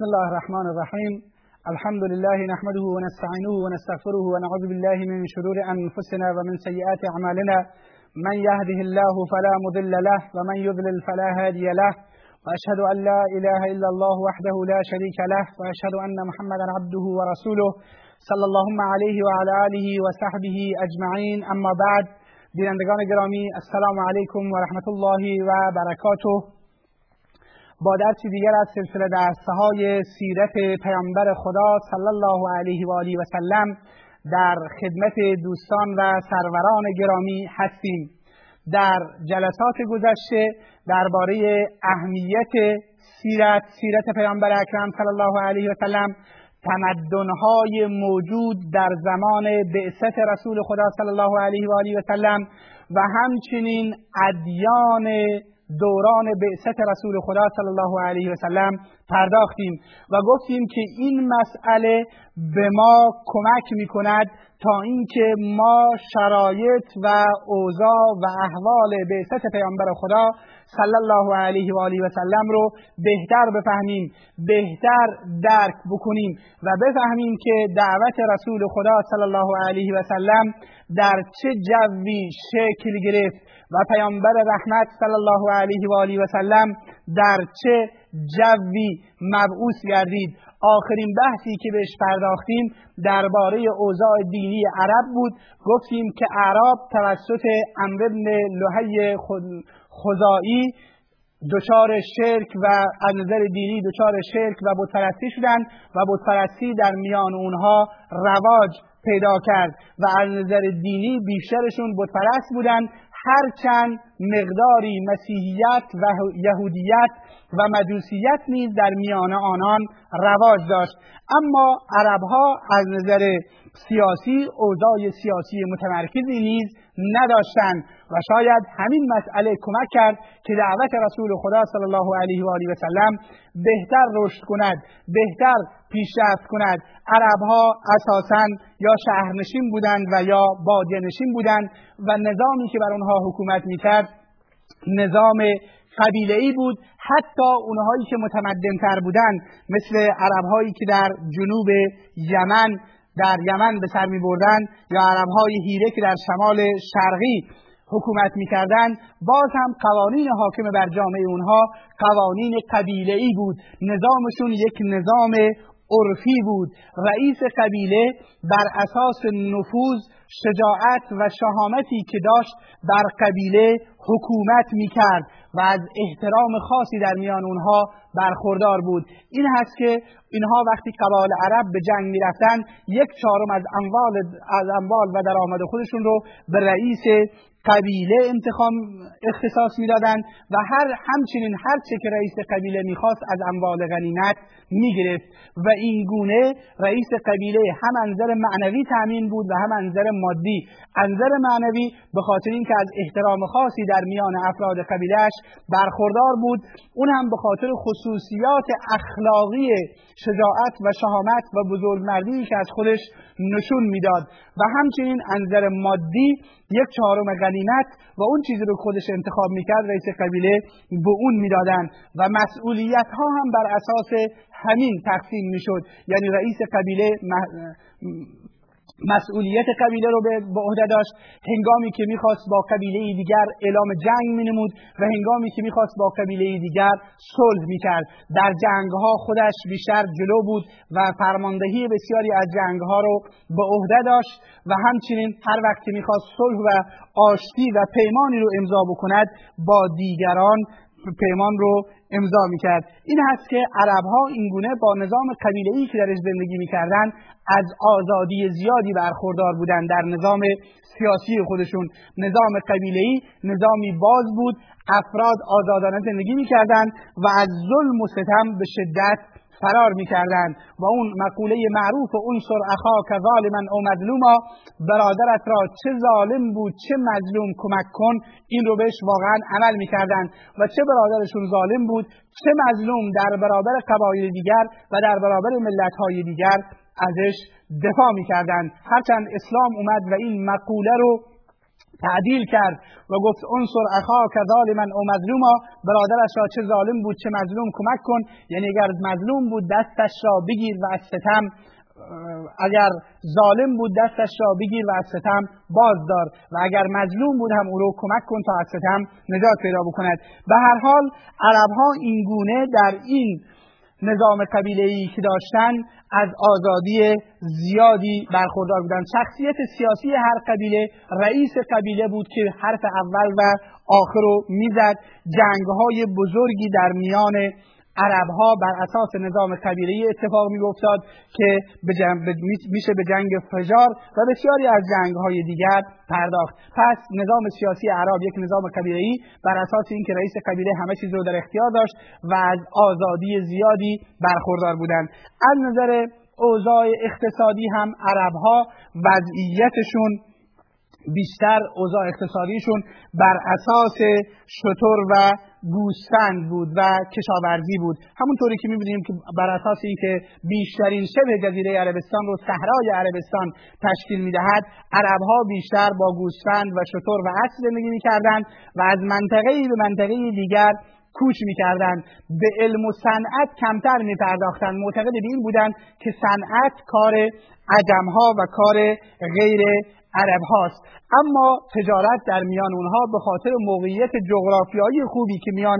بسم الله الرحمن الرحیم الحمد لله نحمده ونستعينه ونستغفره ونعوذ بالله من شرور أنفسنا ومن سيئات أعمالنا. من يهده الله فلا مضل له ومن يضلل فلا هادي له. وأشهد أن لا إله إلا الله وحده لا شريك له وأشهد أن محمدا عبده ورسوله. صلى اللهم عليه وعلى آله وصحبه أجمعين. أما بعد بینندگان گرامی السلام علیکم و رحمت الله و برکاته با درسی دیگر از سلسله درسه های سیرت پیامبر خدا صلی الله علیه و آله و سلم در خدمت دوستان و سروران گرامی هستیم. در جلسات گذشته درباره اهمیت سیرت سیرت پیامبر اکرم صلی الله علیه و سلم تمدنهای موجود در زمان بعثت رسول خدا صلی الله علیه و آله و سلم و همچنین ادیان دوران بعثت رسول خدا صلی الله علیه و سلم پرداختیم و گفتیم که این مسئله به ما کمک می کند تا اینکه ما شرایط و اوضاع و احوال بعثت پیامبر خدا صلی الله علیه و آله و سلم رو بهتر بفهمیم بهتر درک بکنیم و بفهمیم که دعوت رسول خدا صلی الله علیه و سلم در چه جوی شکل گرفت و پیامبر رحمت صلی الله علیه و آله و سلم در چه جوی مبعوث گردید. آخرین بحثی که بهش پرداختیم درباره اوضاع دینی عرب بود. گفتیم که عرب توسط امر ابن لحی خزائی دچار شرک و از نظر دینی دچار شرک و بتپرستی شدند و بتپرستی در میان اونها رواج پیدا کرد و از نظر دینی بیشترشون بتپرست بودند هرچند مقداری مسیحیت و یهودیت و مجوسیت نیز در میان آنان رواج داشت. اما عربها از نظر سیاسی اوضاع سیاسی متمرکزی نیز نداشتند. و شاید همین مسئله کمک کرد که دعوت رسول خدا صلی الله علیه و آله و سلم بهتر رشد کند بهتر پیشرفت کند. عربها اساسا یا شهرنشین بودند و یا بادیه بودند و نظامی که بر آنها حکومت می‌کرد نظام قبیله ای بود. حتی اونهایی که متمدن تر بودند مثل عربهایی که در جنوب یمن در یمن به سر می بردن یا عربهای هیره که در شمال شرقی حکومت می‌کردند باز هم قوانین حاکم بر جامعه اونها قوانین قبیله ای بود. نظامشون یک نظام عرفی بود. رئیس قبیله بر اساس نفوذ شجاعت و شهامتی که داشت بر قبیله حکومت می‌کرد و از احترام خاصی در میان اونها برخوردار بود. این هست که اینها وقتی قبایل عرب به جنگ می‌رفتن یک چهارم از اموال از اموال و درآمد خودشون رو به رئیس قبیله انتخاب اختصاص می‌دادند و هر همچنین هر چه که رئیس قبیله می‌خواست از اموال غنیمت می‌گرفت و این گونه رئیس قبیله هم انظر معنوی تامین بود و هم انظر مادی. انظر معنوی به خاطر اینکه از احترام خاصی در میان افراد قبیلهش برخوردار بود اون هم به خاطر خصوصیات اخلاقی شجاعت و شهامت و بزرگمردی که از خودش نشون می‌داد. و همچنین انظر مادی یک چهارم غنیمت و اون چیزی رو خودش انتخاب می‌کرد رئیس قبیله به اون می‌دادن و مسئولیت ها هم بر اساس همین تقسیم می‌شد. یعنی رئیس قبیله مسئولیت قبیله رو به عهده داشت. هنگامی که می‌خواست با قبیله دیگر اعلام جنگ مینمود و هنگامی که می‌خواست با قبیله دیگر صلح می‌کرد. در جنگها خودش بیشتر جلو بود و فرماندهی بسیاری از جنگها رو به عهده داشت و همچنین هر وقت که می‌خواست صلح و آشتی و پیمانی رو امضا بکند با دیگران پیمان رو امضا می‌کرد. این هست که عرب ها اینگونه با نظام قبیله ای که درش زندگی می‌کردن از آزادی زیادی برخوردار بودند در نظام سیاسی خودشون. نظام قبیله ای نظامی باز بود افراد آزادانه زندگی می‌کردند و از ظلم و ستم به شدت فرار می‌کردند و اون مقوله معروف انصر که ظالما او مظلوما برادرت را چه ظالم بود چه مظلوم کمک کن این رو بهش واقعا عمل می‌کردند و چه برادرشون ظالم بود چه مظلوم در برابر قبایل دیگر و در برابر ملتهای دیگر ازش دفاع می‌کردند. هرچند اسلام اومد و این مقوله رو تعدیل کرد و گفت انصر که ظالما او مظلوما. برادرش را چه ظالم بود چه مظلوم کمک کن. یعنی اگر مظلوم بود دستش را بگیر و از ستم. اگر ظالم بود دستش را بگیر و از ستم بازدار. و اگر مظلوم بود هم او رو کمک کن تا از ستم نجات پیدا بکند. به هر حال عرب ها این گونه در این نظام قبیله ای که داشتن از آزادی زیادی برخوردار بودند شخصیت سیاسی هر قبیله رئیس قبیله بود که حرف اول و آخر رو می‌زد. جنگ های بزرگی در میان عرب ها بر اساس نظام قبیله اتفاق می افتاد که میشه به جنگ فجار و بسیاری از جنگ های دیگر پرداخت. پس نظام سیاسی عرب یک نظام قبیله بر اساس اینکه رئیس قبیله همه چیز رو در اختیار داشت و از آزادی زیادی برخوردار بودند. از نظر اوضاع اقتصادی هم عرب ها وضعیتشون بیشتر اوضاع اقتصادیشون بر اساس شطور و گوسفند بود و کشاورزی بود. همونطوری که می‌بینیم که بر اساس اینکه بیشترین شبه جزیره عربستان رو صحرای عربستان تشکیل می‌دهد عربها بیشتر با گوسفند و شطور و اسب زندگی می‌کردند و از منطقه به منطقه دیگر کوچ می‌کردند. به علم و صنعت کمتر میپرداختند. معتقد به این بودند که صنعت کار عجمها و کار غیر عرب هاست. اما تجارت در میان اونها به خاطر موقعیت جغرافیایی خوبی که میان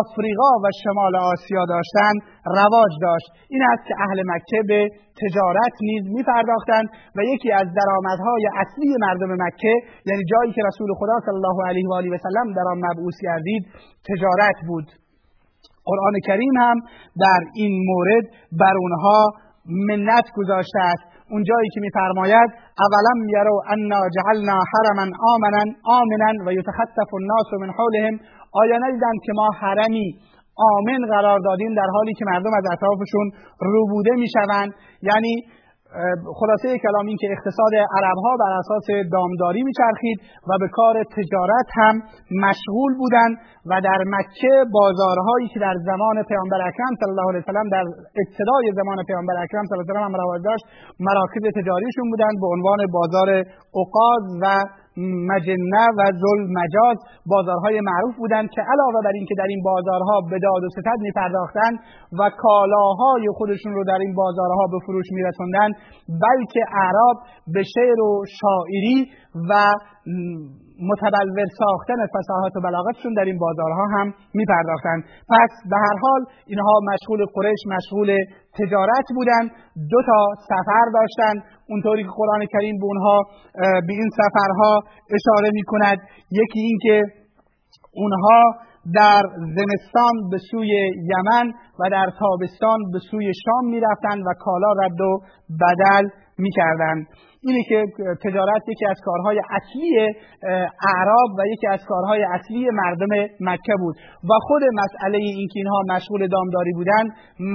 آفریقا و شمال آسیا داشتند رواج داشت. این است که اهل مکه به تجارت نیز می پرداختند و یکی از درآمدهای اصلی مردم مکه یعنی جایی که رسول خدا صلی الله علیه و آله و سلم در آن مبعوث گردید تجارت بود. قرآن کریم هم در این مورد بر اونها منت گذاشته است. اون جایی که میفرماید اولم یرو انا جعلنا حرما آمنا آمنا و یتخطف الناس من حولهم. آیا ندیدند که ما حرمی آمن قرار دادیم در حالی که مردم از اطرافشون روبوده می‌شوند؟ یعنی خلاصه کلام این که اقتصاد عرب ها بر اساس دامداری میچرخید و به کار تجارت هم مشغول بودند و در مکه بازارهایی که در زمان پیامبر اکرم صلی الله علیه وسلم در ابتدای زمان پیامبر اکرم صلی الله علیه وسلم هم رواج داشت مراکز تجاریشون بودند به عنوان بازار اوقاز و مجنه و ظل مجاز بازارهای معروف بودند که علاوه بر اینکه در این بازارها به داد و ستد می پرداختند و کالاهای خودشون رو در این بازارها به فروش می رسوندن بلکه اعراب به شعر و شاعری و متبلور ساختن فساحات و بلاغتشون در این بازارها هم می پرداختند پس به هر حال اینها مشغول قریش مشغول تجارت بودند دو تا سفر داشتند اونطوری که قرآن کریم به اونها به این سفرها اشاره می کند یکی اینکه اونها در زمستان به سوی یمن و در تابستان به سوی شام می‌رفتند و کالا رد و بدل می‌کردند اینه که تجارت یکی از کارهای اصلی اعراب و یکی از کارهای اصلی مردم مکه بود. و خود مسئله این که اینها مشغول دامداری بودن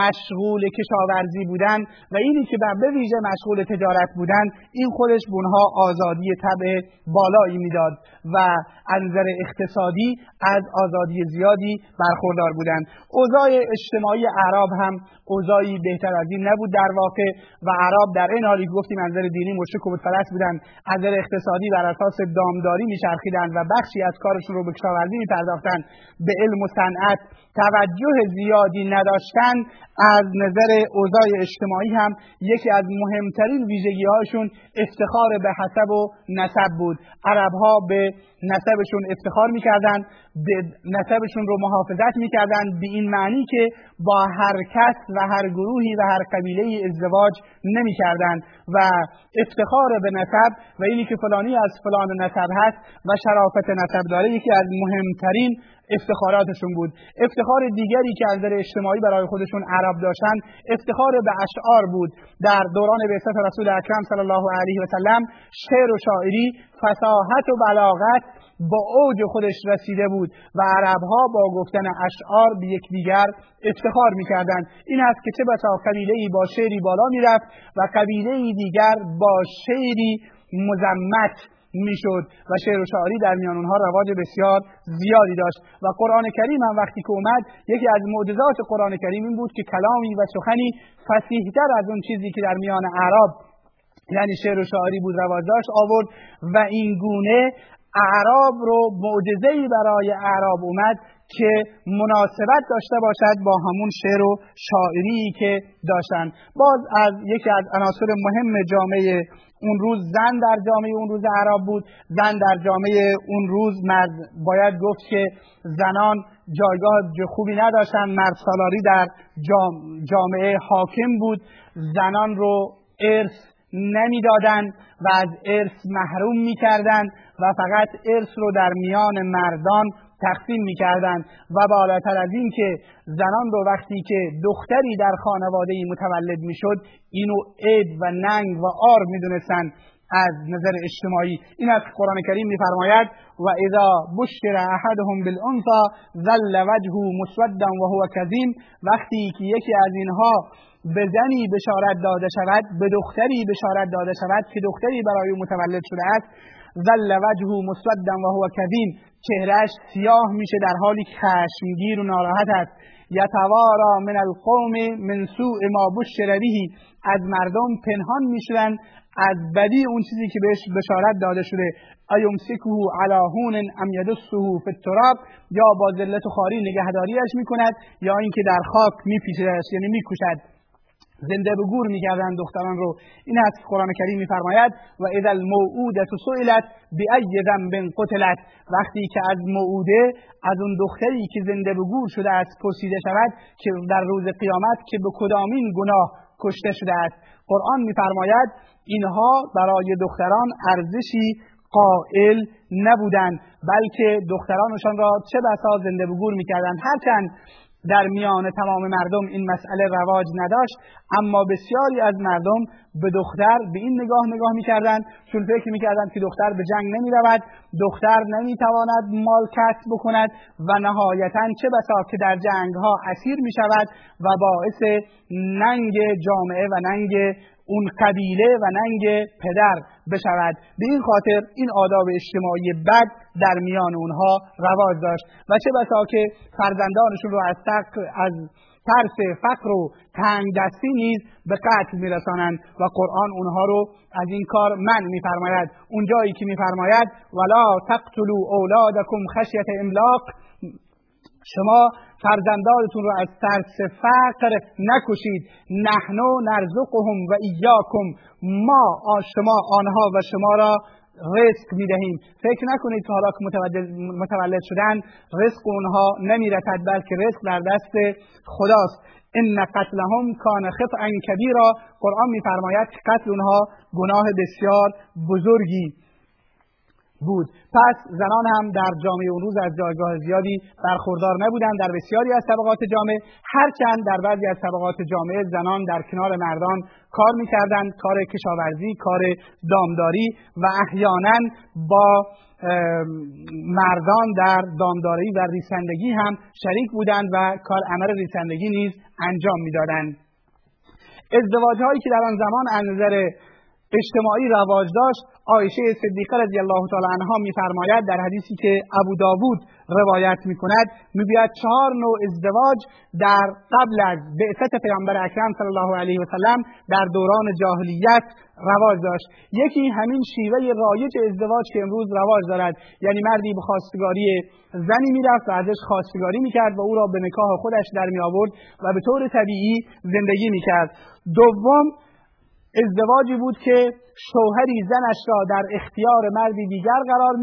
مشغول کشاورزی بودن و اینی که به ویژه مشغول تجارت بودن این خودش به اونها آزادی طبع بالایی می‌داد و از نظر اقتصادی از آزادی زیادی برخوردار بودند اوضاع اجتماعی اعراب هم اوضاعی بهتر از این نبود در واقع و عرب در این حالی گفتیم از نظر دینی مشرک و بودپرست بودند از نظر اقتصادی بر اساس دامداری میچرخیدند و بخشی از کارشون رو به کشاورزی میپرداختند به علم و صنعت توجه زیادی نداشتند از نظر اوضاع اجتماعی هم یکی از مهمترین ویژگی هاشون افتخار به حسب و نسب بود. عرب ها به نسبشون افتخار می‌کردند به نسبشون رو محافظت می‌کردند به این معنی که با هر کس و هر گروهی و هر قبیله ازدواج نمی‌کردند و افتخار به نسب و اینی که فلانی از فلان نسب هست و شرافت نسب داره یکی از مهمترین افتخاراتشون بود. افتخار دیگری که از نظر اجتماعی برای خودشون عرب داشتن افتخار به اشعار بود. در دوران بعثت رسول اکرم صلی الله علیه و سلم شعر و شاعری فصاحت و بلاغت با اوج خودش رسیده بود و عربها با گفتن اشعار به یکدیگر افتخار می‌کردند. این است که چه بسا قبیله با شعری بالا می‌رفت و قبیله دیگر با شعری مزمت می‌شد و شعر و شاعری در میان اونها رواج بسیار زیادی داشت و قرآن کریم هم وقتی که اومد یکی از معجزات قرآن کریم این بود که کلامی و سخنی فسیحتر از اون چیزی که در میان اعراب یعنی شعر و شاعری بود رواج داشت آورد و این گونه اعراب رو معجزه برای اعراب اومد که مناسبت داشته باشد با همون شعر و شاعری که داشتن. باز از یکی از عناصر مهم جامعه اون روز زن در جامعه اون روز عرب بود. زن در جامعه اون روز مرد. باید گفت که زنان جایگاه خوبی نداشتن. مرد سالاری در جامعه حاکم بود. زنان رو ارث نمی‌دادند و از ارث محروم می‌کردند و فقط ارث رو در میان مردان تقسیم می‌کردند و بالاتر از این که زنان رو وقتی که دختری در خانواده متولد می‌شد اینو عید و ننگ و آر می‌دونستند از نظر اجتماعی. این از قرآن کریم میفرماید و اذا بشر احدهم بالانثى ظل وجهه مسودا و هو کظیم. وقتی که یکی از اینها به زنی بشارت داده شود به دختری بشارت داده شود که دختری برای متولد شده است ظل وجهه مسودا و هو کظیم. چهرهش سیاه میشه در حالی خشمگیر و ناراحت است. یتوارا من القوم من سوء ما بشر از مردم پنهان می‌شدن از بدی اون چیزی که بهش بشارت داده شده. ایمسکه علی هون ام یدسه فی التراب؟ یا با ذلت و خاری نگهداریش می‌کند یا اینکه در خاک میپیچدش یعنی می‌کشد زنده به گور می‌کردن دختران رو. این است قرآن کریم میفرماید و اذا الموعودة سئلت بأی ذنب قتلت. وقتی که از موعوده از اون دختری که زنده به گور شده است پرسیده شود که در روز قیامت که به کدامین گناه کشته شده است. قرآن میفرماید اینها برای دختران ارزشی قائل نبودند بلکه دخترانشان را چه بسا زنده به گور می‌کردند؟ هرچند در میان تمام مردم این مسئله رواج نداشت اما بسیاری از مردم به دختر به این نگاه نگاه می‌کردند چون فکر می‌کردند که دختر به جنگ نمی رود دختر نمی‌تواند مال کسب بکند و نهایتا چه بسا که در جنگ ها اسیر می شود و باعث ننگ جامعه و ننگ اون قبیله و ننگ پدر بشود. به این خاطر این آداب اجتماعی بد در میان اونها رواج داشت. و چه بسا که فرزندانشون رو از از ترس فقر و تنگ دستی نیز به قتل میرسانند و قرآن اونها رو از این کار من میفرماید. اون جایی که میفرماید ولا تقتلوا اولادکم خشیت املاق شما فرزندانتون رو از ترس فقر نکشید. نحنو نرزقهم و ایاکم ما شما آنها و شما را رزق می‌دهیم. فکر نکنید که حالا که متولد شدن رزق اونها نمی‌رسد بلکه رزق در دست خداست. ان قتلهم کان خطئا کبیرا. قرآن میفرماید که قتل اونها گناه بسیار بزرگی بود. پس زنان هم در جامعه اون روز از جایگاه زیادی برخوردار نبودند. در بسیاری از طبقات جامعه هرچند در بعضی از طبقات جامعه زنان در کنار مردان کار می‌کردند. کار کشاورزی کار دامداری و احیانا با مردان در دامداری و ریسندگی هم شریک بودند و کار عمل ریسندگی نیز انجام می‌دادند. ازدواج هایی که در آن زمان از نظر اجتماعی رواج داشت عایشه صدیقه رضی الله تعالی عنها میفرماید در حدیثی که ابو داوود روایت می‌کند می‌گوید چهار نوع ازدواج در قبل از بعثت پیامبر اکرم صلی الله علیه و سلم در دوران جاهلیت رواج داشت. یکی همین شیوه رایج ازدواج که امروز رواج دارد یعنی مردی به خواستگاری زنی می‌رفت و ازش خواستگاری می‌کرد و او را به نکاح خودش در می آورد و به طور طبیعی زندگی می‌کرد. دوم ازدواجی بود که شوهری زنش را در اختیار مردی دیگر قرار,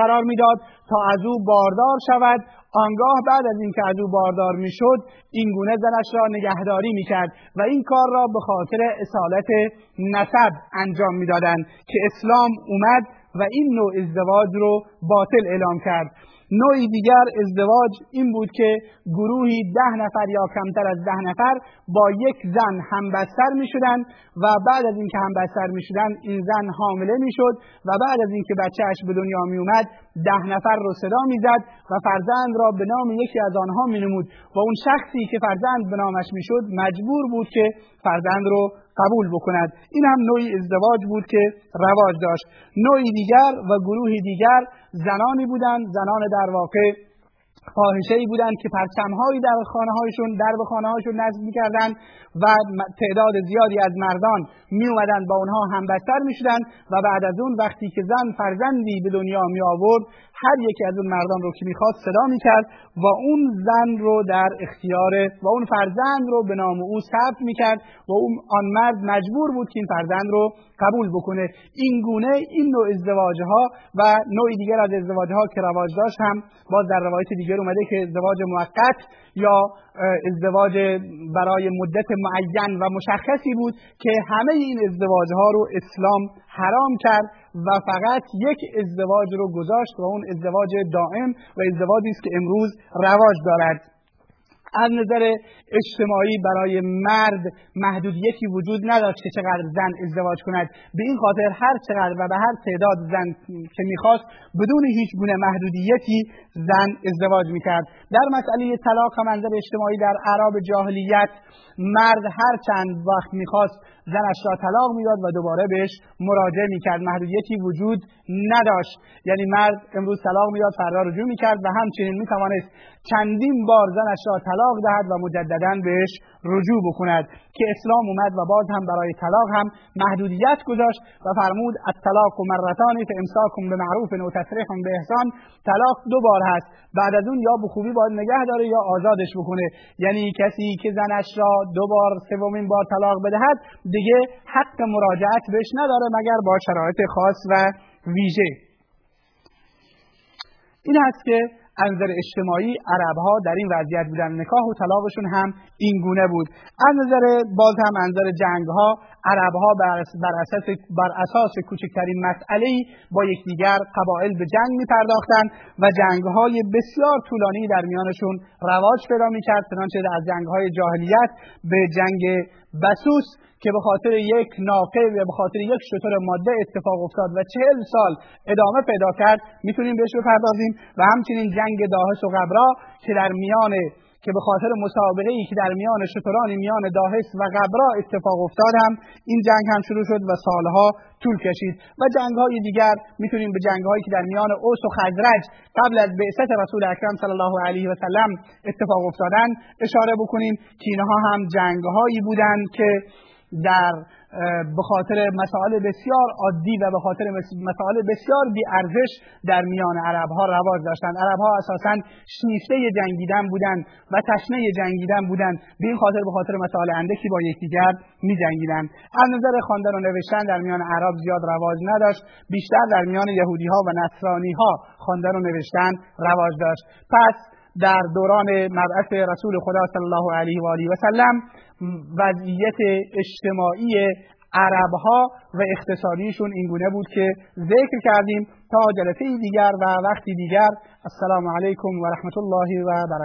قرار می‌داد تا از او باردار شود. آنگاه بعد از اینکه از او باردار می‌شد این گونه زنش را نگهداری می‌کرد و این کار را به خاطر اصالت نسب انجام می‌دادند که اسلام اومد و این نوع ازدواج رو باطل اعلام کرد. نوعی دیگر ازدواج این بود که گروهی ده نفر یا کمتر از ده نفر با یک زن همبستر می شدن و بعد از اینکه همبستر می شدن این زن حامله می شد و بعد از اینکه بچهش به دنیا می اومد ده نفر رو صدا می زد و فرزند را به نام یکی از آنها می نمود و اون شخصی که فرزند به نامش می شد مجبور بود که فرزند رو قبول بکند. این هم نوعی ازدواج بود که رواج داشت. نوعی دیگر و گروهی دیگر زنانی بودند زنان در واقع فاحشه ای بودند که پرچمهایی در خانه هایشون در خانه هاشون نصب می‌کردند و تعداد زیادی از مردان می اومدن با اونها همبستر می شدن و بعد از اون وقتی که زن فرزندی به دنیا می آورد هر یکی از اون مردان رو که می‌خواست صدا می‌کرد و اون زن رو در اختیار و اون فرزند رو به نام او ثبت می‌کرد و اون آن مرد مجبور بود که این فرزند رو قبول بکنه. این گونه این نوع ازدواج ها و نوع دیگر از ازدواج ها که رواج داشت هم باز در روایت دیگر اومده که ازدواج موقت یا ازدواج برای مدت معین و مشخصی بود که همه این ازدواج ها رو اسلام حرام کرد و فقط یک ازدواج رو گذاشت و اون ازدواج دائم و ازدواجی است که امروز رواج دارد. از نظر اجتماعی برای مرد محدودیتی وجود نداشت که چقدر زن ازدواج کند. به این خاطر هر چقدر و به هر تعداد زن که می‌خواست بدون هیچ گونه محدودیتی زن ازدواج می‌کرد. در مسئله طلاق هم منظر اجتماعی در عرب جاهلیت مرد هر چند وقت می‌خواست زنش را طلاق می‌داد و دوباره بهش مراجعه می‌کرد. محدودیتی وجود نداشت. یعنی مرد امروز طلاق می‌داد فردا رجوع می‌کرد و همچنین می‌توانست چندین بار زنش را طلاق دهد و مجددا بهش رجوع بکند. که اسلام اومد و باز هم برای طلاق هم محدودیت گذاشت و فرمود الطلاق مرتانی فامساکم بمعروف و تسریح به احسان. طلاق دو بار هست. بعد از اون یا به خوبی باید نگه داره یا آزادش بکنه. یعنی کسی که زنش را دو بار سومین بار طلاق بدهد دیگه حق مراجعت بهش نداره مگر با شرایط خاص و ویژه. این هست که نظر اجتماعی عرب ها در این وضعیت بودن. نکاح و طلاقشون هم این گونه بود. از نظر باز هم نظر جنگ ها عرب ها بر, اساس بر اساس کوچکترین مسئله با یکدیگر قبایل به جنگ می پرداختن و جنگ های بسیار طولانی در میانشون رواج پیدا می کرد چنانچه از جنگ های جاهلیت به جنگ بسوس که به خاطر یک ناقه و به خاطر یک شطور ماده اتفاق افتاد و چهل سال ادامه پیدا کرد می‌تونیم بهش بپردازیم و همچنین جنگ داهس و غبرا که در میان که به خاطر مسابقه ای که در میان شتران میان داهس و غبرا اتفاق افتاد هم این جنگ هم شروع شد و سالها طول کشید و جنگ های دیگر می‌تونیم به جنگ هایی که در میان اوس و خزرج قبل از بعثت رسول اکرم صلی الله علیه و سلم اتفاق افتادن اشاره بکنیم که اینها هم جنگ هایی بودند که در به خاطر مسائل بسیار عادی و به خاطر مسائل بسیار بی ارزش در میان عرب ها رواج داشتند. عرب ها اساسا شیفته جنگیدن بودند و تشنه جنگیدن بودند. به این خاطر به خاطر مسائل اندکی با یکدیگر می جنگیدن از نظر خواندن و نوشتن در میان عرب زیاد رواج نداشت. بیشتر در میان یهودی ها و نصرانی ها خواندن و نوشتن رواج داشت. پس در دوران مبعث رسول خدا صلی الله علیه و آله و سلم وضعیت اجتماعی عربها و اقتصادیشون اینگونه بود که ذکر کردیم تا جلسه دیگر و وقتی دیگر. السلام علیکم و رحمت الله و برکاته.